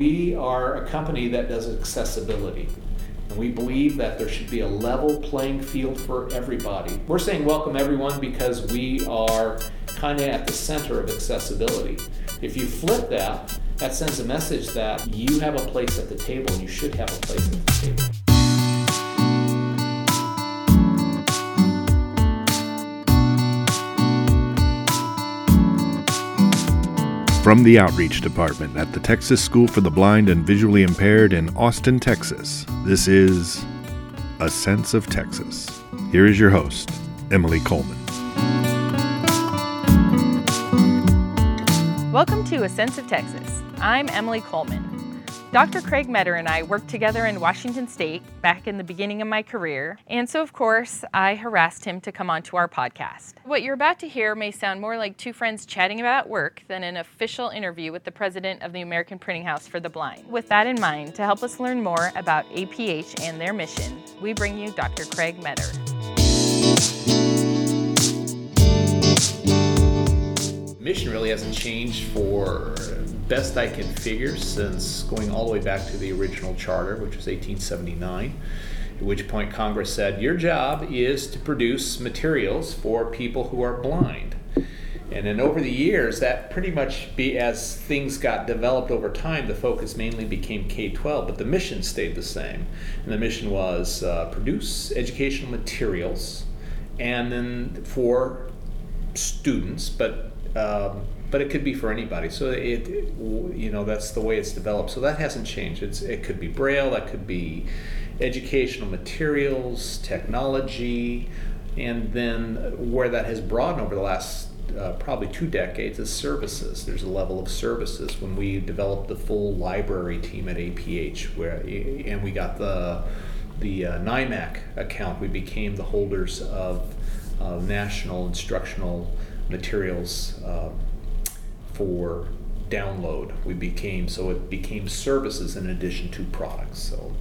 We are a company that does accessibility. And we believe that there should be a level playing field for everybody. We're saying welcome everyone because we are kind of at the center of accessibility. If you flip that, that sends a message that you have a place at the table and you should have a place at the table. From the Outreach Department at the Texas School for the Blind and Visually Impaired in Austin, Texas, this is A Sense of Texas. Here is your host, Emily Coleman. Welcome to A Sense of Texas. I'm Emily Coleman. Dr. Craig Meador and I worked together in Washington State back in the beginning of my career, and so of course I harassed him to come onto our podcast. What you're about to hear may sound more like two friends chatting about work than an official interview with the president of the American Printing House for the Blind. With that in mind, to help us learn more about APH and their mission, we bring you Dr. Craig Meador. Mission really hasn't changed for best I can figure since going all the way back to the original charter, which was 1879, at which point Congress said, Your job is to produce materials for people who are blind. And then over the years, that pretty much be as things got developed over time, the focus mainly became K 12, but the mission stayed the same. And the mission was uh, produce educational materials and then for students, but um, but it could be for anybody. So it, you know, that's the way it's developed. So that hasn't changed. It's it could be braille, that could be educational materials, technology, and then where that has broadened over the last uh, probably two decades is services. There's a level of services when we developed the full library team at APH, where and we got the the uh, NIMAC account. We became the holders of uh, national instructional materials. Uh, for download. We became so it became services in addition to products. So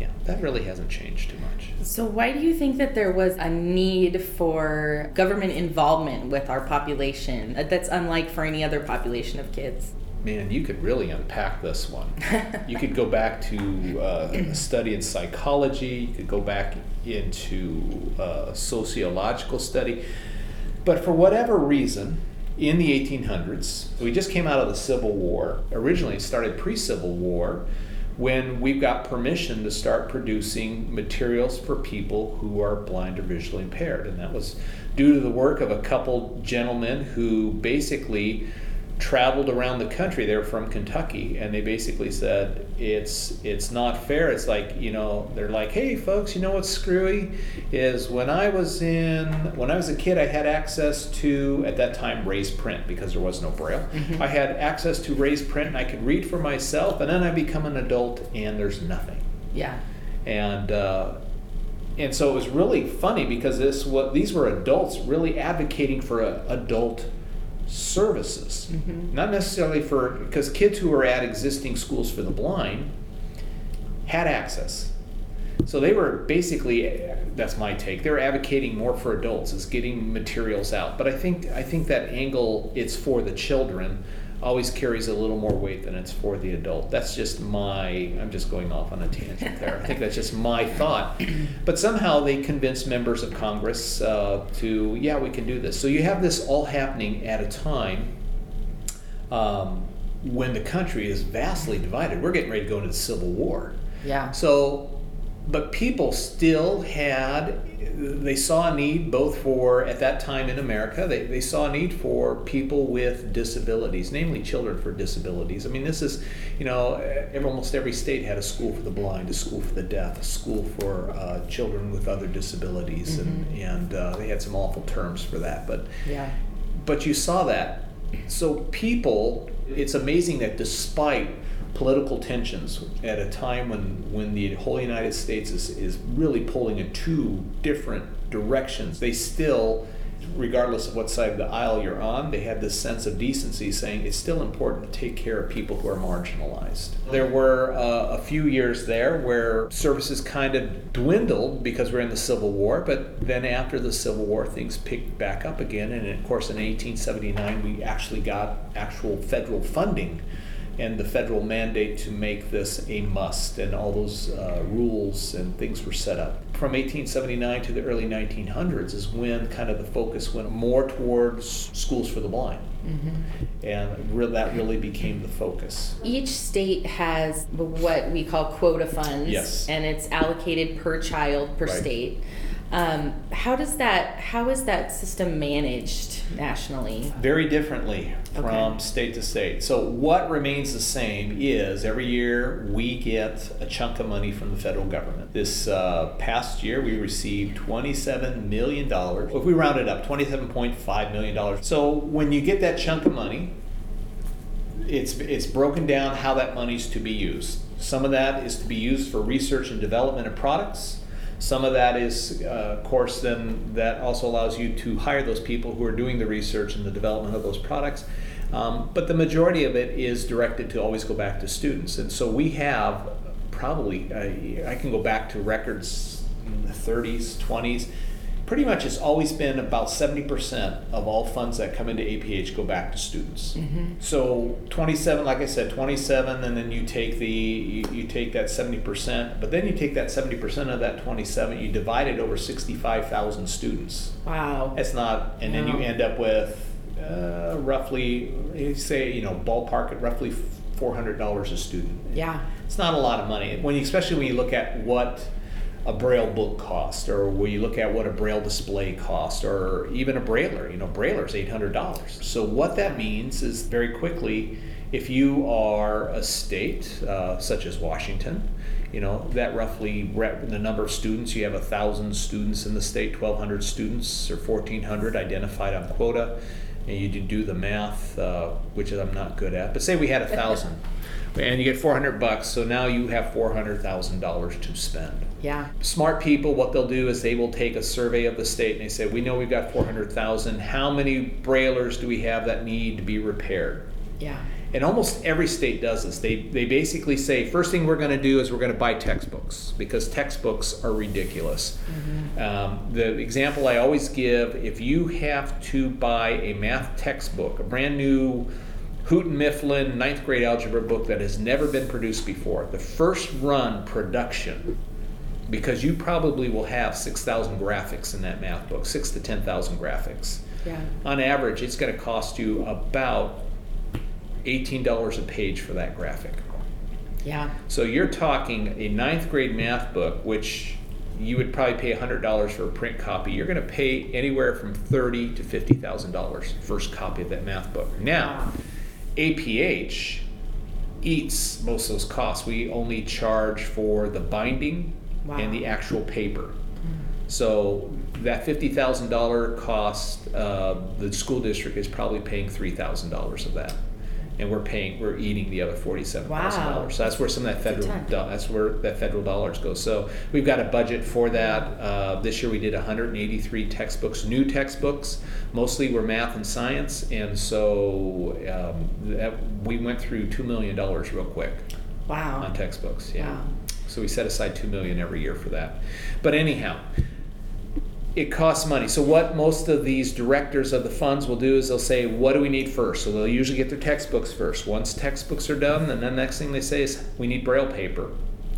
yeah, that really hasn't changed too much. So why do you think that there was a need for government involvement with our population that's unlike for any other population of kids? Man, you could really unpack this one. you could go back to uh, a study in psychology. You could go back into uh, sociological study. But for whatever reason, in the 1800s. We just came out of the Civil War. Originally, it started pre Civil War when we got permission to start producing materials for people who are blind or visually impaired. And that was due to the work of a couple gentlemen who basically traveled around the country. They're from Kentucky, and they basically said it's it's not fair. It's like you know they're like, hey folks, you know what's screwy is when I was in when I was a kid, I had access to at that time raised print because there was no braille. Mm-hmm. I had access to raised print, and I could read for myself. And then I become an adult, and there's nothing. Yeah. And. Uh, and so it was really funny because this what these were adults really advocating for a adult services, mm-hmm. not necessarily for because kids who were at existing schools for the blind had access. So they were basically that's my take. They're advocating more for adults, is getting materials out. But I think I think that angle it's for the children always carries a little more weight than it's for the adult. That's just my, I'm just going off on a tangent there. I think that's just my thought. But somehow they convinced members of Congress uh, to, yeah, we can do this. So you have this all happening at a time um, when the country is vastly divided. We're getting ready to go into the Civil War. Yeah. So but people still had they saw a need both for at that time in america they, they saw a need for people with disabilities namely children for disabilities. I mean this is you know every, almost every state had a school for the blind a school for the deaf a school for uh, children with other disabilities mm-hmm. and, and uh, they had some awful terms for that but yeah. but you saw that. So people it's amazing that despite political tensions at a time when, when the whole United States is, is really pulling in two different directions, they still, regardless of what side of the aisle you're on, they had this sense of decency saying it's still important to take care of people who are marginalized. There were uh, a few years there where services kind of dwindled because we're in the Civil War, but then after the Civil War, things picked back up again. And of course, in 1879, we actually got actual federal funding and the federal mandate to make this a must, and all those uh, rules and things were set up. From 1879 to the early 1900s is when kind of the focus went more towards schools for the blind. Mm-hmm. And re- that really became the focus. Each state has what we call quota funds, Yes. and it's allocated per child per Right. state. Um, how does that? How is that system managed nationally? very differently from Okay. state to state. So what remains the same is every year we get a chunk of money from the federal government. This uh, past year we received $27 million. If we round it up, $27.5 million. So when you get that chunk of money, it's it's broken down how that money's to be used. Some of that is to be used for research and development of products. Some of that is, uh, of course, then that also allows you to hire those people who are doing the research and the development of those products. Um, but the majority of it is directed to always go back to students. And so we have probably, uh, I can go back to records in the 30s, 20s. Pretty much it's always been about 70% of all funds that come into APH go back to students. So 27, like I said, 27, and then you take the you, you take that 70%, but then you take that 70% of that 27, you divide it over 65,000 students. Wow. It's not, and then you end up with uh, roughly, say, you know, ballpark at roughly $400 a student. Yeah. It's not a lot of money when, you, especially when you look at what a braille book cost, or you look at what a braille display cost, or even a brailler. You know, brailler's eight hundred dollars. So what that means is very quickly, if you are a state uh, such as Washington, you know that roughly rep- the number of students you have a thousand students in the state, twelve hundred students or fourteen hundred identified on quota, and you do the math, uh, which I'm not good at. But say we had a thousand and you get 400 bucks so now you have $400000 to spend. Yeah. smart people what they'll do is they will take a survey of the state and they say we know we've got 400000 how many braillers do we have that need to be repaired? Yeah. and almost every state does this. They, they basically say first thing we're going to do is we're going to buy textbooks because textbooks are ridiculous. Um, the example i always give if you have to buy a math textbook a brand new Houghton Mifflin ninth grade algebra book that has never been produced before. The first run production, because you probably will have 6,000 graphics in that math book, six to 10,000 graphics. Yeah. On average, it's going to cost you about $18 a page for that graphic. Yeah. So you're talking a ninth grade math book, which you would probably pay $100 for a print copy. You're going to pay anywhere from thirty to $50,000 first copy of that math book. Now, APH eats most of those costs. We only charge for the binding and the actual paper. So that fifty thousand dollar cost, uh, the school district is probably paying three thousand dollars of that, and we're paying, we're eating the other forty-seven thousand Wow. dollars. So that's where some of that That's a federal, ton. do- that's where that federal dollars go. So we've got a budget for that. Uh, this year we did hundred and eighty-three textbooks, new textbooks. Mostly were math and science, and so um, that, we went through two million dollars real quick Wow. on textbooks. Yeah. Wow. So we set aside two million every year for that. But anyhow, it costs money. So what most of these directors of the funds will do is they'll say, "What do we need first? So they'll usually get their textbooks first. Once textbooks are done, then the next thing they say is, "We need braille paper,"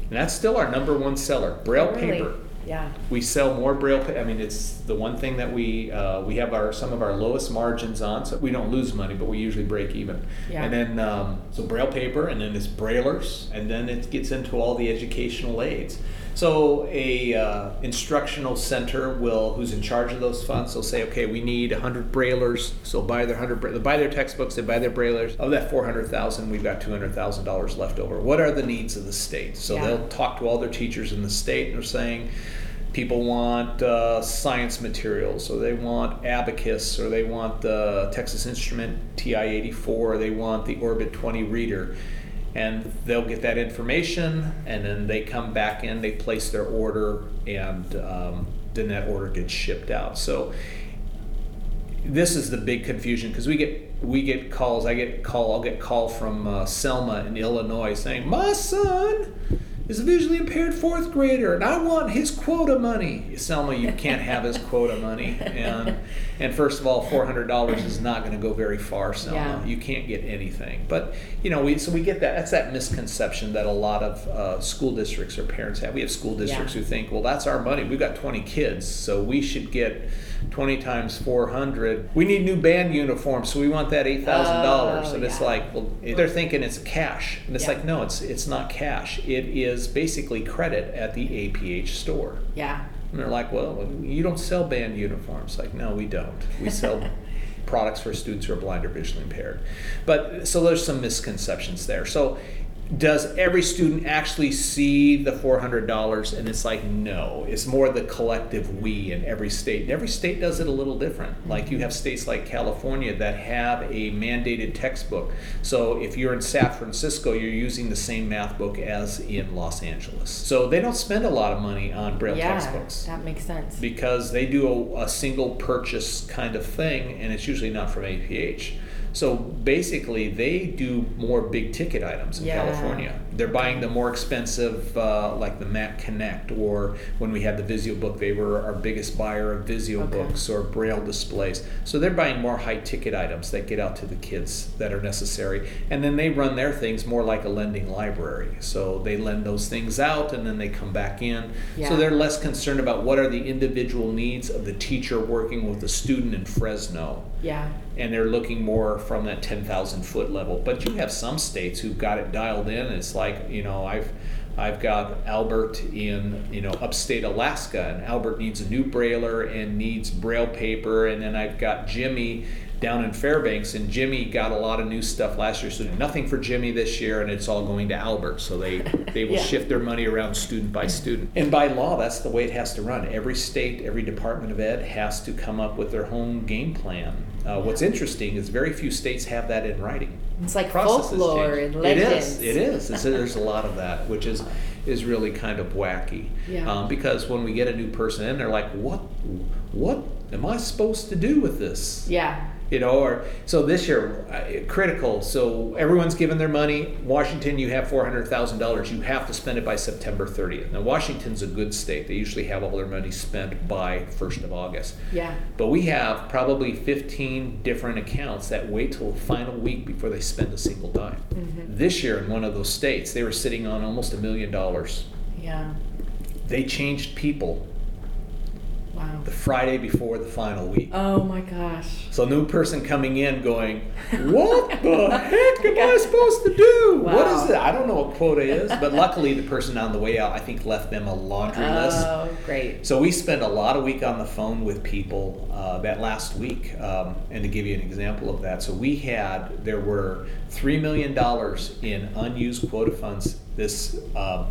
and that's still our number one seller, braille Really? paper. Yeah. We sell more braille. Pa- I mean, it's the one thing that we uh, we have our some of our lowest margins on, so we don't lose money, but we usually break even. Yeah. And then um, so braille paper, and then it's braillers, and then it gets into all the educational aids. So a uh, instructional center will, who's in charge of those funds, they'll say, okay, we need 100 braillers. So buy their 100, bra- they buy their textbooks, they buy their braillers. Of that 400,000, we've got 200,000 dollars left over. What are the needs of the state? So Yeah. they'll talk to all their teachers in the state, and they're saying. People want uh, science materials, or they want Abacus, or they want the Texas Instrument TI-84, or they want the Orbit 20 reader and they'll get that information and then they come back in they place their order and um, then that order gets shipped out. So this is the big confusion because we get we get calls i get call i'll get call from uh, selma in illinois saying my son is a visually impaired fourth grader, and I want his quota money. Selma, you can't have his quota money, and and first of all, four hundred dollars is not going to go very far, Selma. Yeah. You can't get anything. But you know, we so we get that. That's that misconception that a lot of uh, school districts or parents have. We have school districts Yeah. who think, well, that's our money. We've got twenty kids, so we should get. 20 times 400 we need new band uniforms so we want that $8000 Oh, and it's like well they're thinking it's cash and it's Yeah. like no it's it's not cash it is basically credit at the aph store. Yeah. and they're like well you don't sell band uniforms. Like no we don't. We sell products for students who are blind or visually impaired. But so there's some misconceptions there. So does every student actually see the $400 and it's like no it's more the collective we in every state and every state does it a little different like you have states like california that have a mandated textbook so if you're in san francisco you're using the same math book as in los angeles so they don't spend a lot of money on braille yeah. textbooks That makes sense. because they do a, a single purchase kind of thing and it's usually not from APH. So basically, they do more big ticket items in Yeah. California. They're buying the more expensive, uh, like the MATT Connect, or when we had the Visio book, they were our biggest buyer of Visio Okay. books or Braille displays. So they're buying more high ticket items that get out to the kids that are necessary. And then they run their things more like a lending library. So they lend those things out and then they come back in. Yeah. So they're less concerned about what are the individual needs of the teacher working with the student in Fresno. Yeah. And they're looking more from that 10,000 foot level. But you have some states who've got it dialed in. It's like, you know, I've I've got Albert in, you know, upstate Alaska, and Albert needs a new brailler and needs braille paper. And then I've got Jimmy down in Fairbanks, and Jimmy got a lot of new stuff last year, so nothing for Jimmy this year, and it's all going to Albert. So they, they will Yeah. shift their money around student by student. And by law, that's the way it has to run. Every state, every Department of Ed has to come up with their own game plan. Uh, what's interesting is very few states have that in writing. It's like Process has folklore changed. and It legends. is. It is. It's, there's a lot of that, which is is really kind of wacky. Yeah. Um, because when we get a new person in, they're like, "What? What am I supposed to do with this?" Yeah. You know or so this year uh, critical. So everyone's given their money. Washington you have $400000 you have to spend it by september 30th now washington's a good state. They usually have all their money spent by 1st of august. Yeah. but we have probably 15 different accounts that wait till the final week before they spend a single dime. This year in one of those states they were sitting on almost a million dollars. Yeah. they changed people Wow. the friday before the final week Oh my gosh. So new person coming in going, what the heck am I supposed to do? What Wow. is it? I don't know what quota is, but luckily the person on the way out, I think, left them a laundry list. Oh, great. So we spent a lot of week on the phone with people uh, that last week, um, and to give you an example of that, so we had there were three million dollars in unused quota funds this um,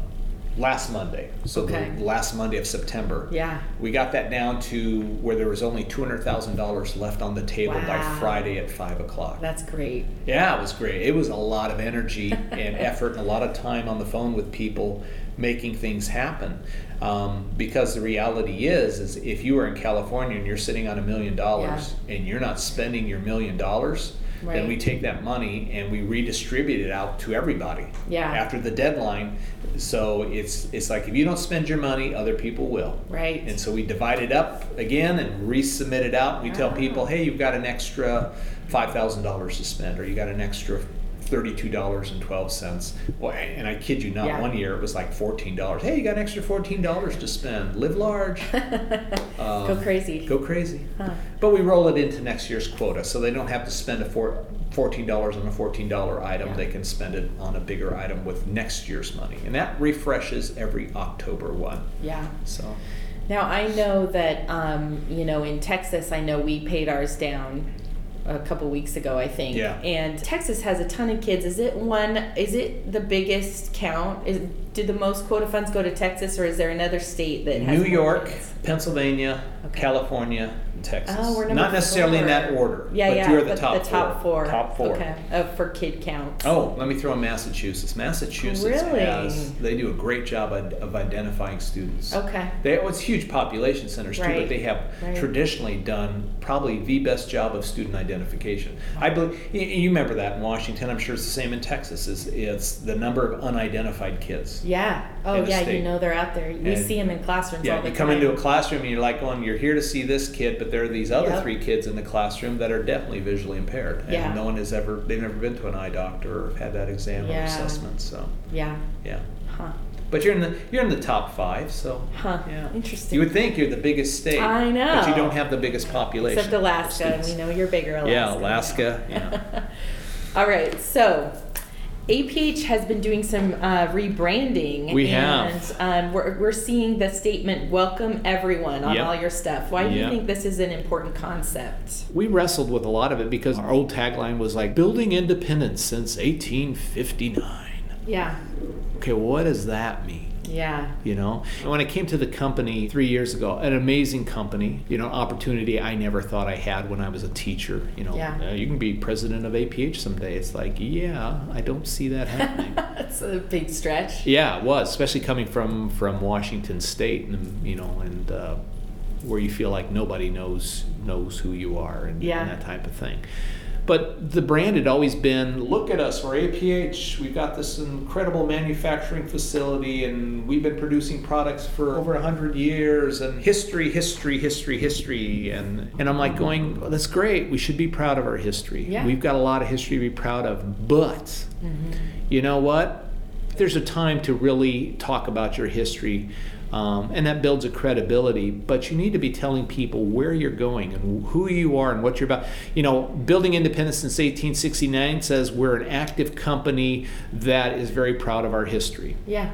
last Monday. So Okay. the last Monday of September. Yeah. We got that down to where there was only two hundred thousand dollars left on the table by Friday at five o'clock. That's great. Yeah, it was great. It was a lot of energy and effort and a lot of time on the phone with people making things happen. Um, because the reality is, is if you are in California and you're sitting on a million dollars and you're not spending your million dollars, then we take that money and we redistribute it out to everybody. Yeah. After the deadline, so it's it's like if you don't spend your money, other people will. Right. And so we divide it up again and resubmit it out. We tell Ah. people, hey, you've got an extra five thousand dollars to spend, or you got an extra thirty-two dollars and twelve cents. Well, and I kid you not, Yeah. one year it was like fourteen dollars. Hey, you got an extra fourteen dollars to spend. Live large. Um, Go crazy. Go crazy. Huh. But we roll it into next year's quota, so they don't have to spend a four, fourteen dollars on a fourteen dollar item. Yeah. They can spend it on a bigger item with next year's money, and that refreshes every October one. Yeah. So. Now I know that um, you know in Texas, I know we paid ours down a couple weeks ago, I think. Yeah. And Texas has a ton of kids. Is it one? Is it the biggest count? Is did the most quota funds go to Texas, or is there another state that has New York, kids? Pennsylvania, Okay. California, in Texas. Oh, we're number Not necessarily in that four. order. Yeah, but yeah. you're the but top the top four. Top four. Okay. Uh, for kid count. Oh, let me throw in Massachusetts. Massachusetts Really? has they do a great job of, of identifying students. Okay. They well, it's huge population centers too, Right. but they have Right. traditionally done probably the best job of student identification. I believe you, you remember that in Washington. I'm sure it's the same in Texas. Is it's the number of unidentified kids. Yeah. Oh, in the yeah. You state. know they're out there. We And- see them in classrooms all Yeah, the you time. come into a classroom and you're like going, you're here to see this kid, but there are these other Yep. three kids in the classroom that are definitely visually impaired, and Yeah. no one has ever, they've never been to an eye doctor or had that exam or assessment. So, Yeah. yeah. Huh. But you're in the you're in the top five, so Huh. yeah. Interesting. You would think you're the biggest state. I know. But you don't have the biggest population. Except Alaska. We know you're bigger, Alaska. Yeah, Alaska. Yeah. All right, so APH has been doing some uh, rebranding. We and, have. Um, we're, we're seeing the statement "Welcome everyone" on Yep. all your stuff. Why do you think this is an important concept? We wrestled with a lot of it because our old tagline was like building independence since 1859. Yeah, Okay, what does that mean? Yeah, you know when i came to the company three years ago an amazing company you know opportunity i never thought i had when i was a teacher you know Yeah. uh, you can be president of aph someday it's like yeah i don't see that happening that's a big stretch. yeah it was especially coming from from washington state and you know and uh, where you feel like nobody knows knows who you are and, Yeah. and that type of thing but the brand had always been look at us we're aph we've got this incredible manufacturing facility and we've been producing products for over 100 years and history history history history. And and i'm like going well, that's great we should be proud of our history. Yeah. we've got a lot of history to be proud of but mm-hmm. you know what? There's a time to really talk about your history um, and that builds a credibility but you need to be telling people where you're going and who you are and what you're about you know building independence since 1869 says we're an active company that is very proud of our history Yeah,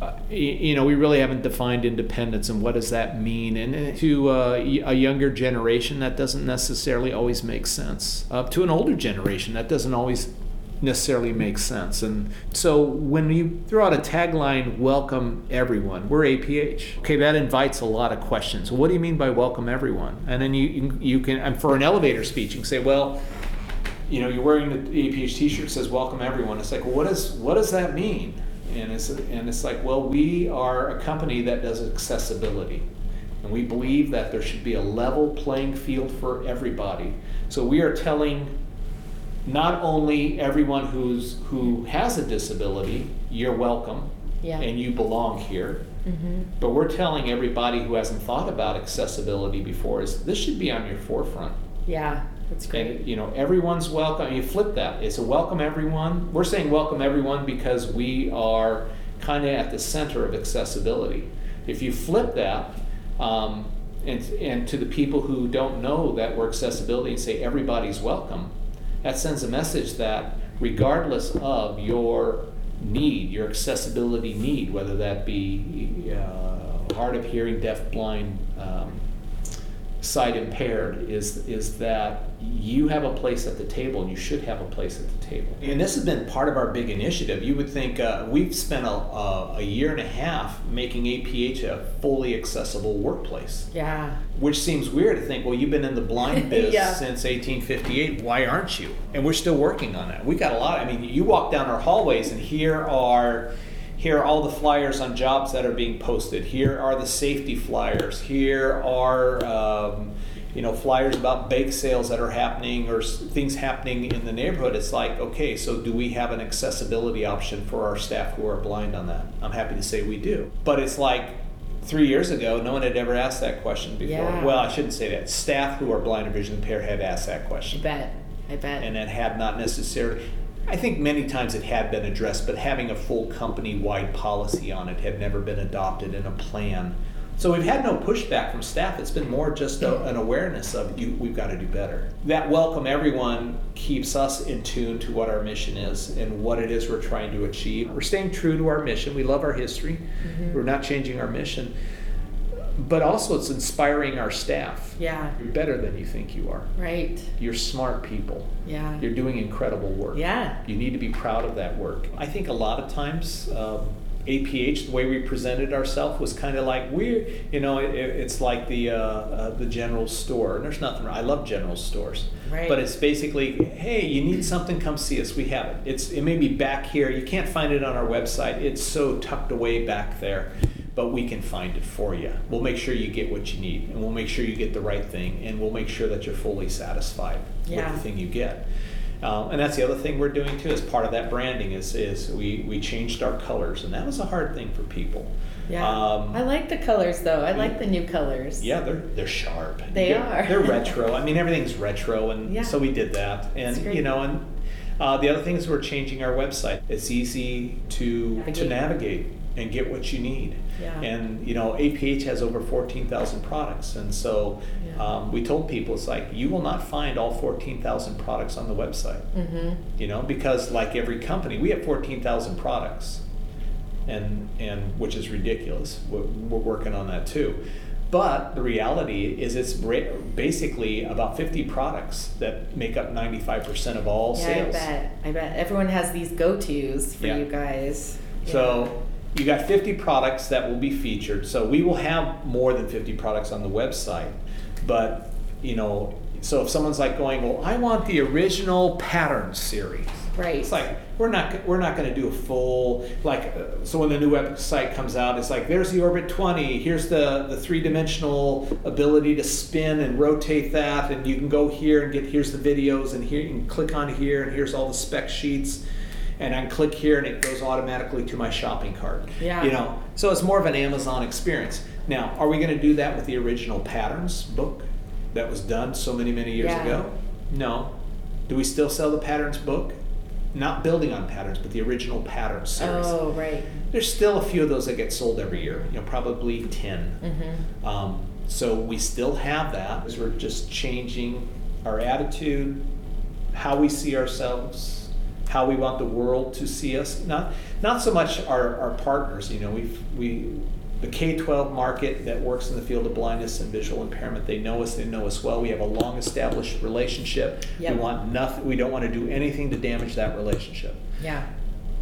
uh, you know, we really haven't defined independence and what does that mean. And uh, to uh, a younger generation, that doesn't necessarily always make sense. Uh, to an older generation, that doesn't always necessarily make sense. And so when you throw out a tagline, welcome everyone, we're APH. Okay, that invites a lot of questions. What do you mean by welcome everyone? And then you, you, can, and for an elevator speech, you can say, well, you know, you're wearing the APH T-shirt says "Welcome everyone." It's like, what does what does that mean? And it's and it's like, well, we are a company that does accessibility, and we believe that there should be a level playing field for everybody. So we are telling not only everyone who's who has a disability, you're welcome, Yeah. and you belong here. hmm But we're telling everybody who hasn't thought about accessibility before is this should be on your forefront. yeah, that's great. And you know, everyone's welcome. You flip that. It's a welcome everyone. We're saying welcome everyone because we are kind of at the center of accessibility. If you flip that, um, and, and to the people who don't know that we're accessibility and say everybody's welcome, that sends a message that regardless of your need, your accessibility need, whether that be uh, hard of hearing, deaf, blind, um, sight impaired is is that you have a place at the table and you should have a place at the table. And this has been part of our big initiative. You would think uh, we've spent a, a, a year and a half making aph a fully accessible workplace. Yeah, which seems weird to think well you've been in the blind biz Yeah. since 1858 why aren't you? And we're still working on that. We got a lot i mean you walk down our hallways and here are here are all the flyers on jobs that are being posted. Here are the safety flyers. Here are um, you know flyers about bake sales that are happening or things happening in the neighborhood it's like okay so do we have an accessibility option for our staff who are blind on that i'm happy to say we do but it's like three years ago no one had ever asked that question before Yeah. well i shouldn't say that staff who are blind or vision impaired had asked that question I bet. I bet. and it had not necessarily i think many times it had been addressed but having a full company wide policy on it had never been adopted in a plan so we've had no pushback from staff. It's been more just a, an awareness of you we've got to do better. That welcome everyone keeps us in tune to what our mission is and what it is we're trying to achieve. We're staying true to our mission. We love our history. We're not changing our mission. But also it's inspiring our staff. Yeah, you're better than you think you are. Right. you're smart people. Yeah. you're doing incredible work. Yeah. You need to be proud of that work. I think a lot of times um, APH, the way we presented ourselves was kind of like we're, you know, it, it's like the uh, uh, the general store. And there's nothing. I love general stores, Right. but it's basically, hey, you need something, come see us. We have it. It's it may be back here. You can't find it on our website. It's so tucked away back there, but we can find it for you. We'll make sure you get what you need, and we'll make sure you get the right thing, and we'll make sure that you're fully satisfied Yeah. with the thing you get. Um, and that's the other thing we're doing too, as part of that branding, is is we we changed our colors, and that was a hard thing for people. Yeah. Um, I like the colors though. I like the new colors. yeah, they're they're sharp. They are. They're retro. I mean, everything's retro, and Yeah. so we did that. And you know, and uh, the other thing is we're changing our website. It's easy to to Navigate. And get what you need. Yeah. And you know, APH has over fourteen thousand products, and so Yeah. um, we told people it's like you will not find all fourteen thousand products on the website. Mm-hmm. You know, because like every company, we have fourteen thousand products, and and which is ridiculous. We're, we're working on that too. But the reality is, it's basically about fifty products that make up ninety-five percent of all Yeah, sales. I bet. I bet everyone has these go-tos for Yeah. you guys. So you got 50 products that will be featured. So we will have more than 50 products on the website. But, you know, so if someone's like going, well, I want the original pattern series. Right. It's like we're not we're not going to do a full like uh, so when the new website comes out it's like there's the Orbit 20 here's the the three dimensional ability to spin and rotate that and you can go here and get here's the videos and here you can click on here and here's all the spec sheets and I can click here and it goes automatically to my shopping cart. Yeah. You know, so it's more of an Amazon experience. Now, are we going to do that with the original patterns book that was done so many many years Yeah. ago? No. Do we still sell the patterns book? Not building on patterns, but the original patterns series. Oh, right. There's still a few of those that get sold every year. You know, probably 10 Mm-hmm. um, so we still have that. As we're just changing our attitude, how we see ourselves, how we want the world to see us. Not not so much our, our partners. You know, we've we the K-12 market that works in the field of blindness and visual impairment. They know us. They know us well. We have a long established relationship. Yep. We want nothing. We don't want to do anything to damage that relationship. Yeah.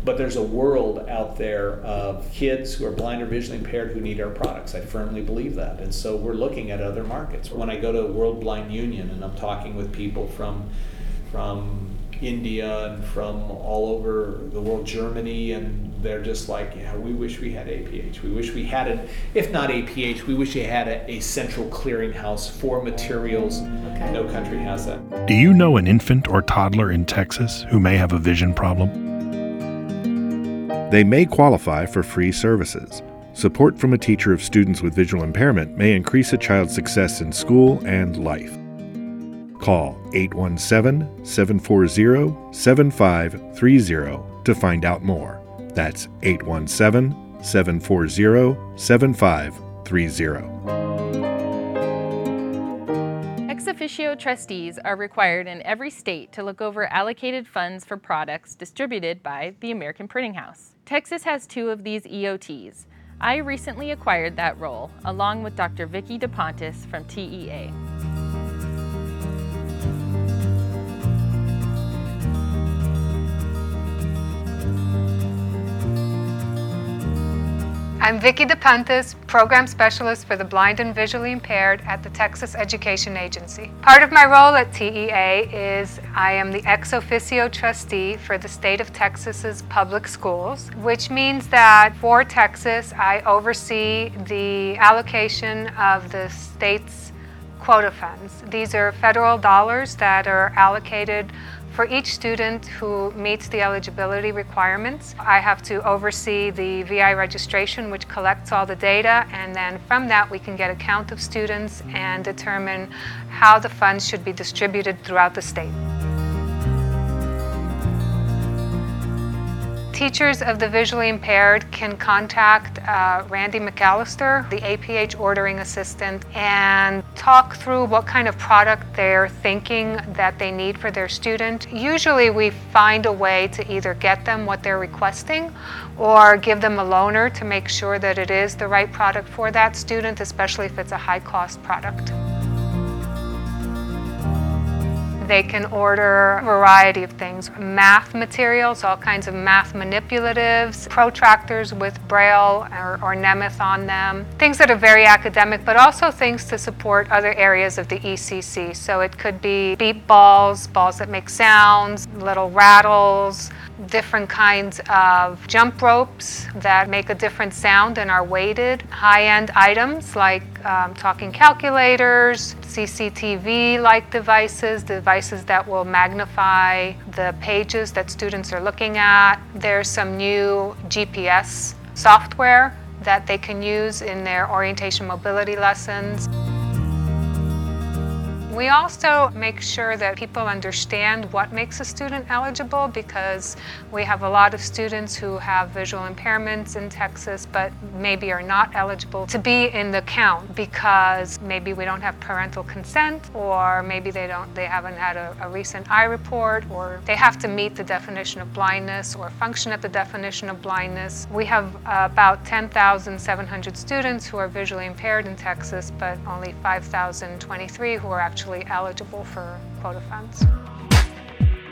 But there's a world out there of kids who are blind or visually impaired who need our products. I firmly believe that. And so we're looking at other markets. When I go to World Blind Union and I'm talking with people from from India and from all over the world, Germany, and they're just like, yeah, we wish we had APH. We wish we had it. If not APH, we wish we had a, a central clearinghouse for materials. Okay. No country has that. Do you know an infant or toddler in Texas who may have a vision problem? They may qualify for free services. Support from a teacher of students with visual impairment may increase a child's success in school and life. Call 817 740 7530 to find out more. That's 817 740 7530. Ex officio trustees are required in every state to look over allocated funds for products distributed by the American Printing House. Texas has two of these EOTs. I recently acquired that role along with Dr. Vicki Depountis from TEA. I'm Vicki Depountis, Program Specialist for the Blind and Visually Impaired at the Texas Education Agency. Part of my role at TEA is I am the ex officio trustee for the state of Texas's public schools, which means that for Texas, I oversee the allocation of the state's quota funds. These are federal dollars that are allocated for each student who meets the eligibility requirements. I have to oversee the VI registration, which collects all the data, and then from that we can get a count of students and determine how the funds should be distributed throughout the state. Teachers of the visually impaired can contact uh, Randy McAllister, the APH ordering assistant, and talk through what kind of product they're thinking that they need for their student. Usually, we find a way to either get them what they're requesting or give them a loaner to make sure that it is the right product for that student, especially if it's a high cost product. They can order a variety of things math materials, all kinds of math manipulatives, protractors with Braille or, or Nemeth on them, things that are very academic, but also things to support other areas of the ECC. So it could be beep balls, balls that make sounds, little rattles, different kinds of jump ropes that make a different sound and are weighted, high end items like um, talking calculators, CCTV like devices, devices that will magnify the pages that students are looking at. There's some new GPS software that they can use in their orientation mobility lessons. We also make sure that people understand what makes a student eligible because we have a lot of students who have visual impairments in Texas but maybe are not eligible to be in the count because maybe we don't have parental consent or maybe they don't they haven't had a, a recent eye report or they have to meet the definition of blindness or function at the definition of blindness. We have about 10,700 students who are visually impaired in Texas but only 5,023 who are actually eligible for quota funds.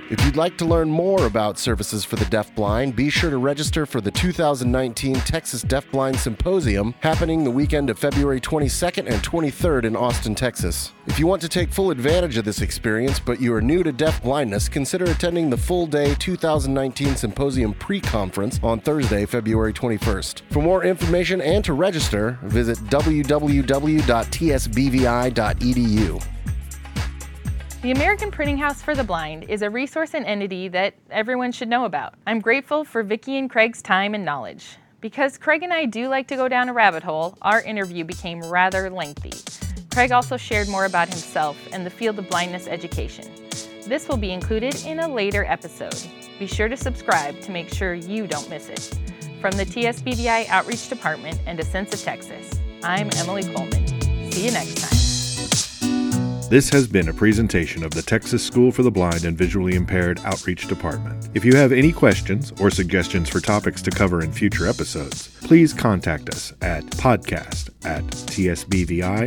If you'd like to learn more about services for the deafblind, be sure to register for the 2019 Texas Deafblind Symposium happening the weekend of February 22nd and 23rd in Austin, Texas. If you want to take full advantage of this experience but you are new to deaf blindness, consider attending the full day 2019 Symposium pre conference on Thursday, February 21st. For more information and to register, visit www.tsbvi.edu. The American Printing House for the Blind is a resource and entity that everyone should know about. I'm grateful for Vicki and Craig's time and knowledge. Because Craig and I do like to go down a rabbit hole, our interview became rather lengthy. Craig also shared more about himself and the field of blindness education. This will be included in a later episode. Be sure to subscribe to make sure you don't miss it. From the TSBVI Outreach Department and A Sense of Texas, I'm Emily Coleman. See you next time. This has been a presentation of the Texas School for the Blind and Visually Impaired Outreach Department. If you have any questions or suggestions for topics to cover in future episodes, please contact us at podcast at tsbvi.edu.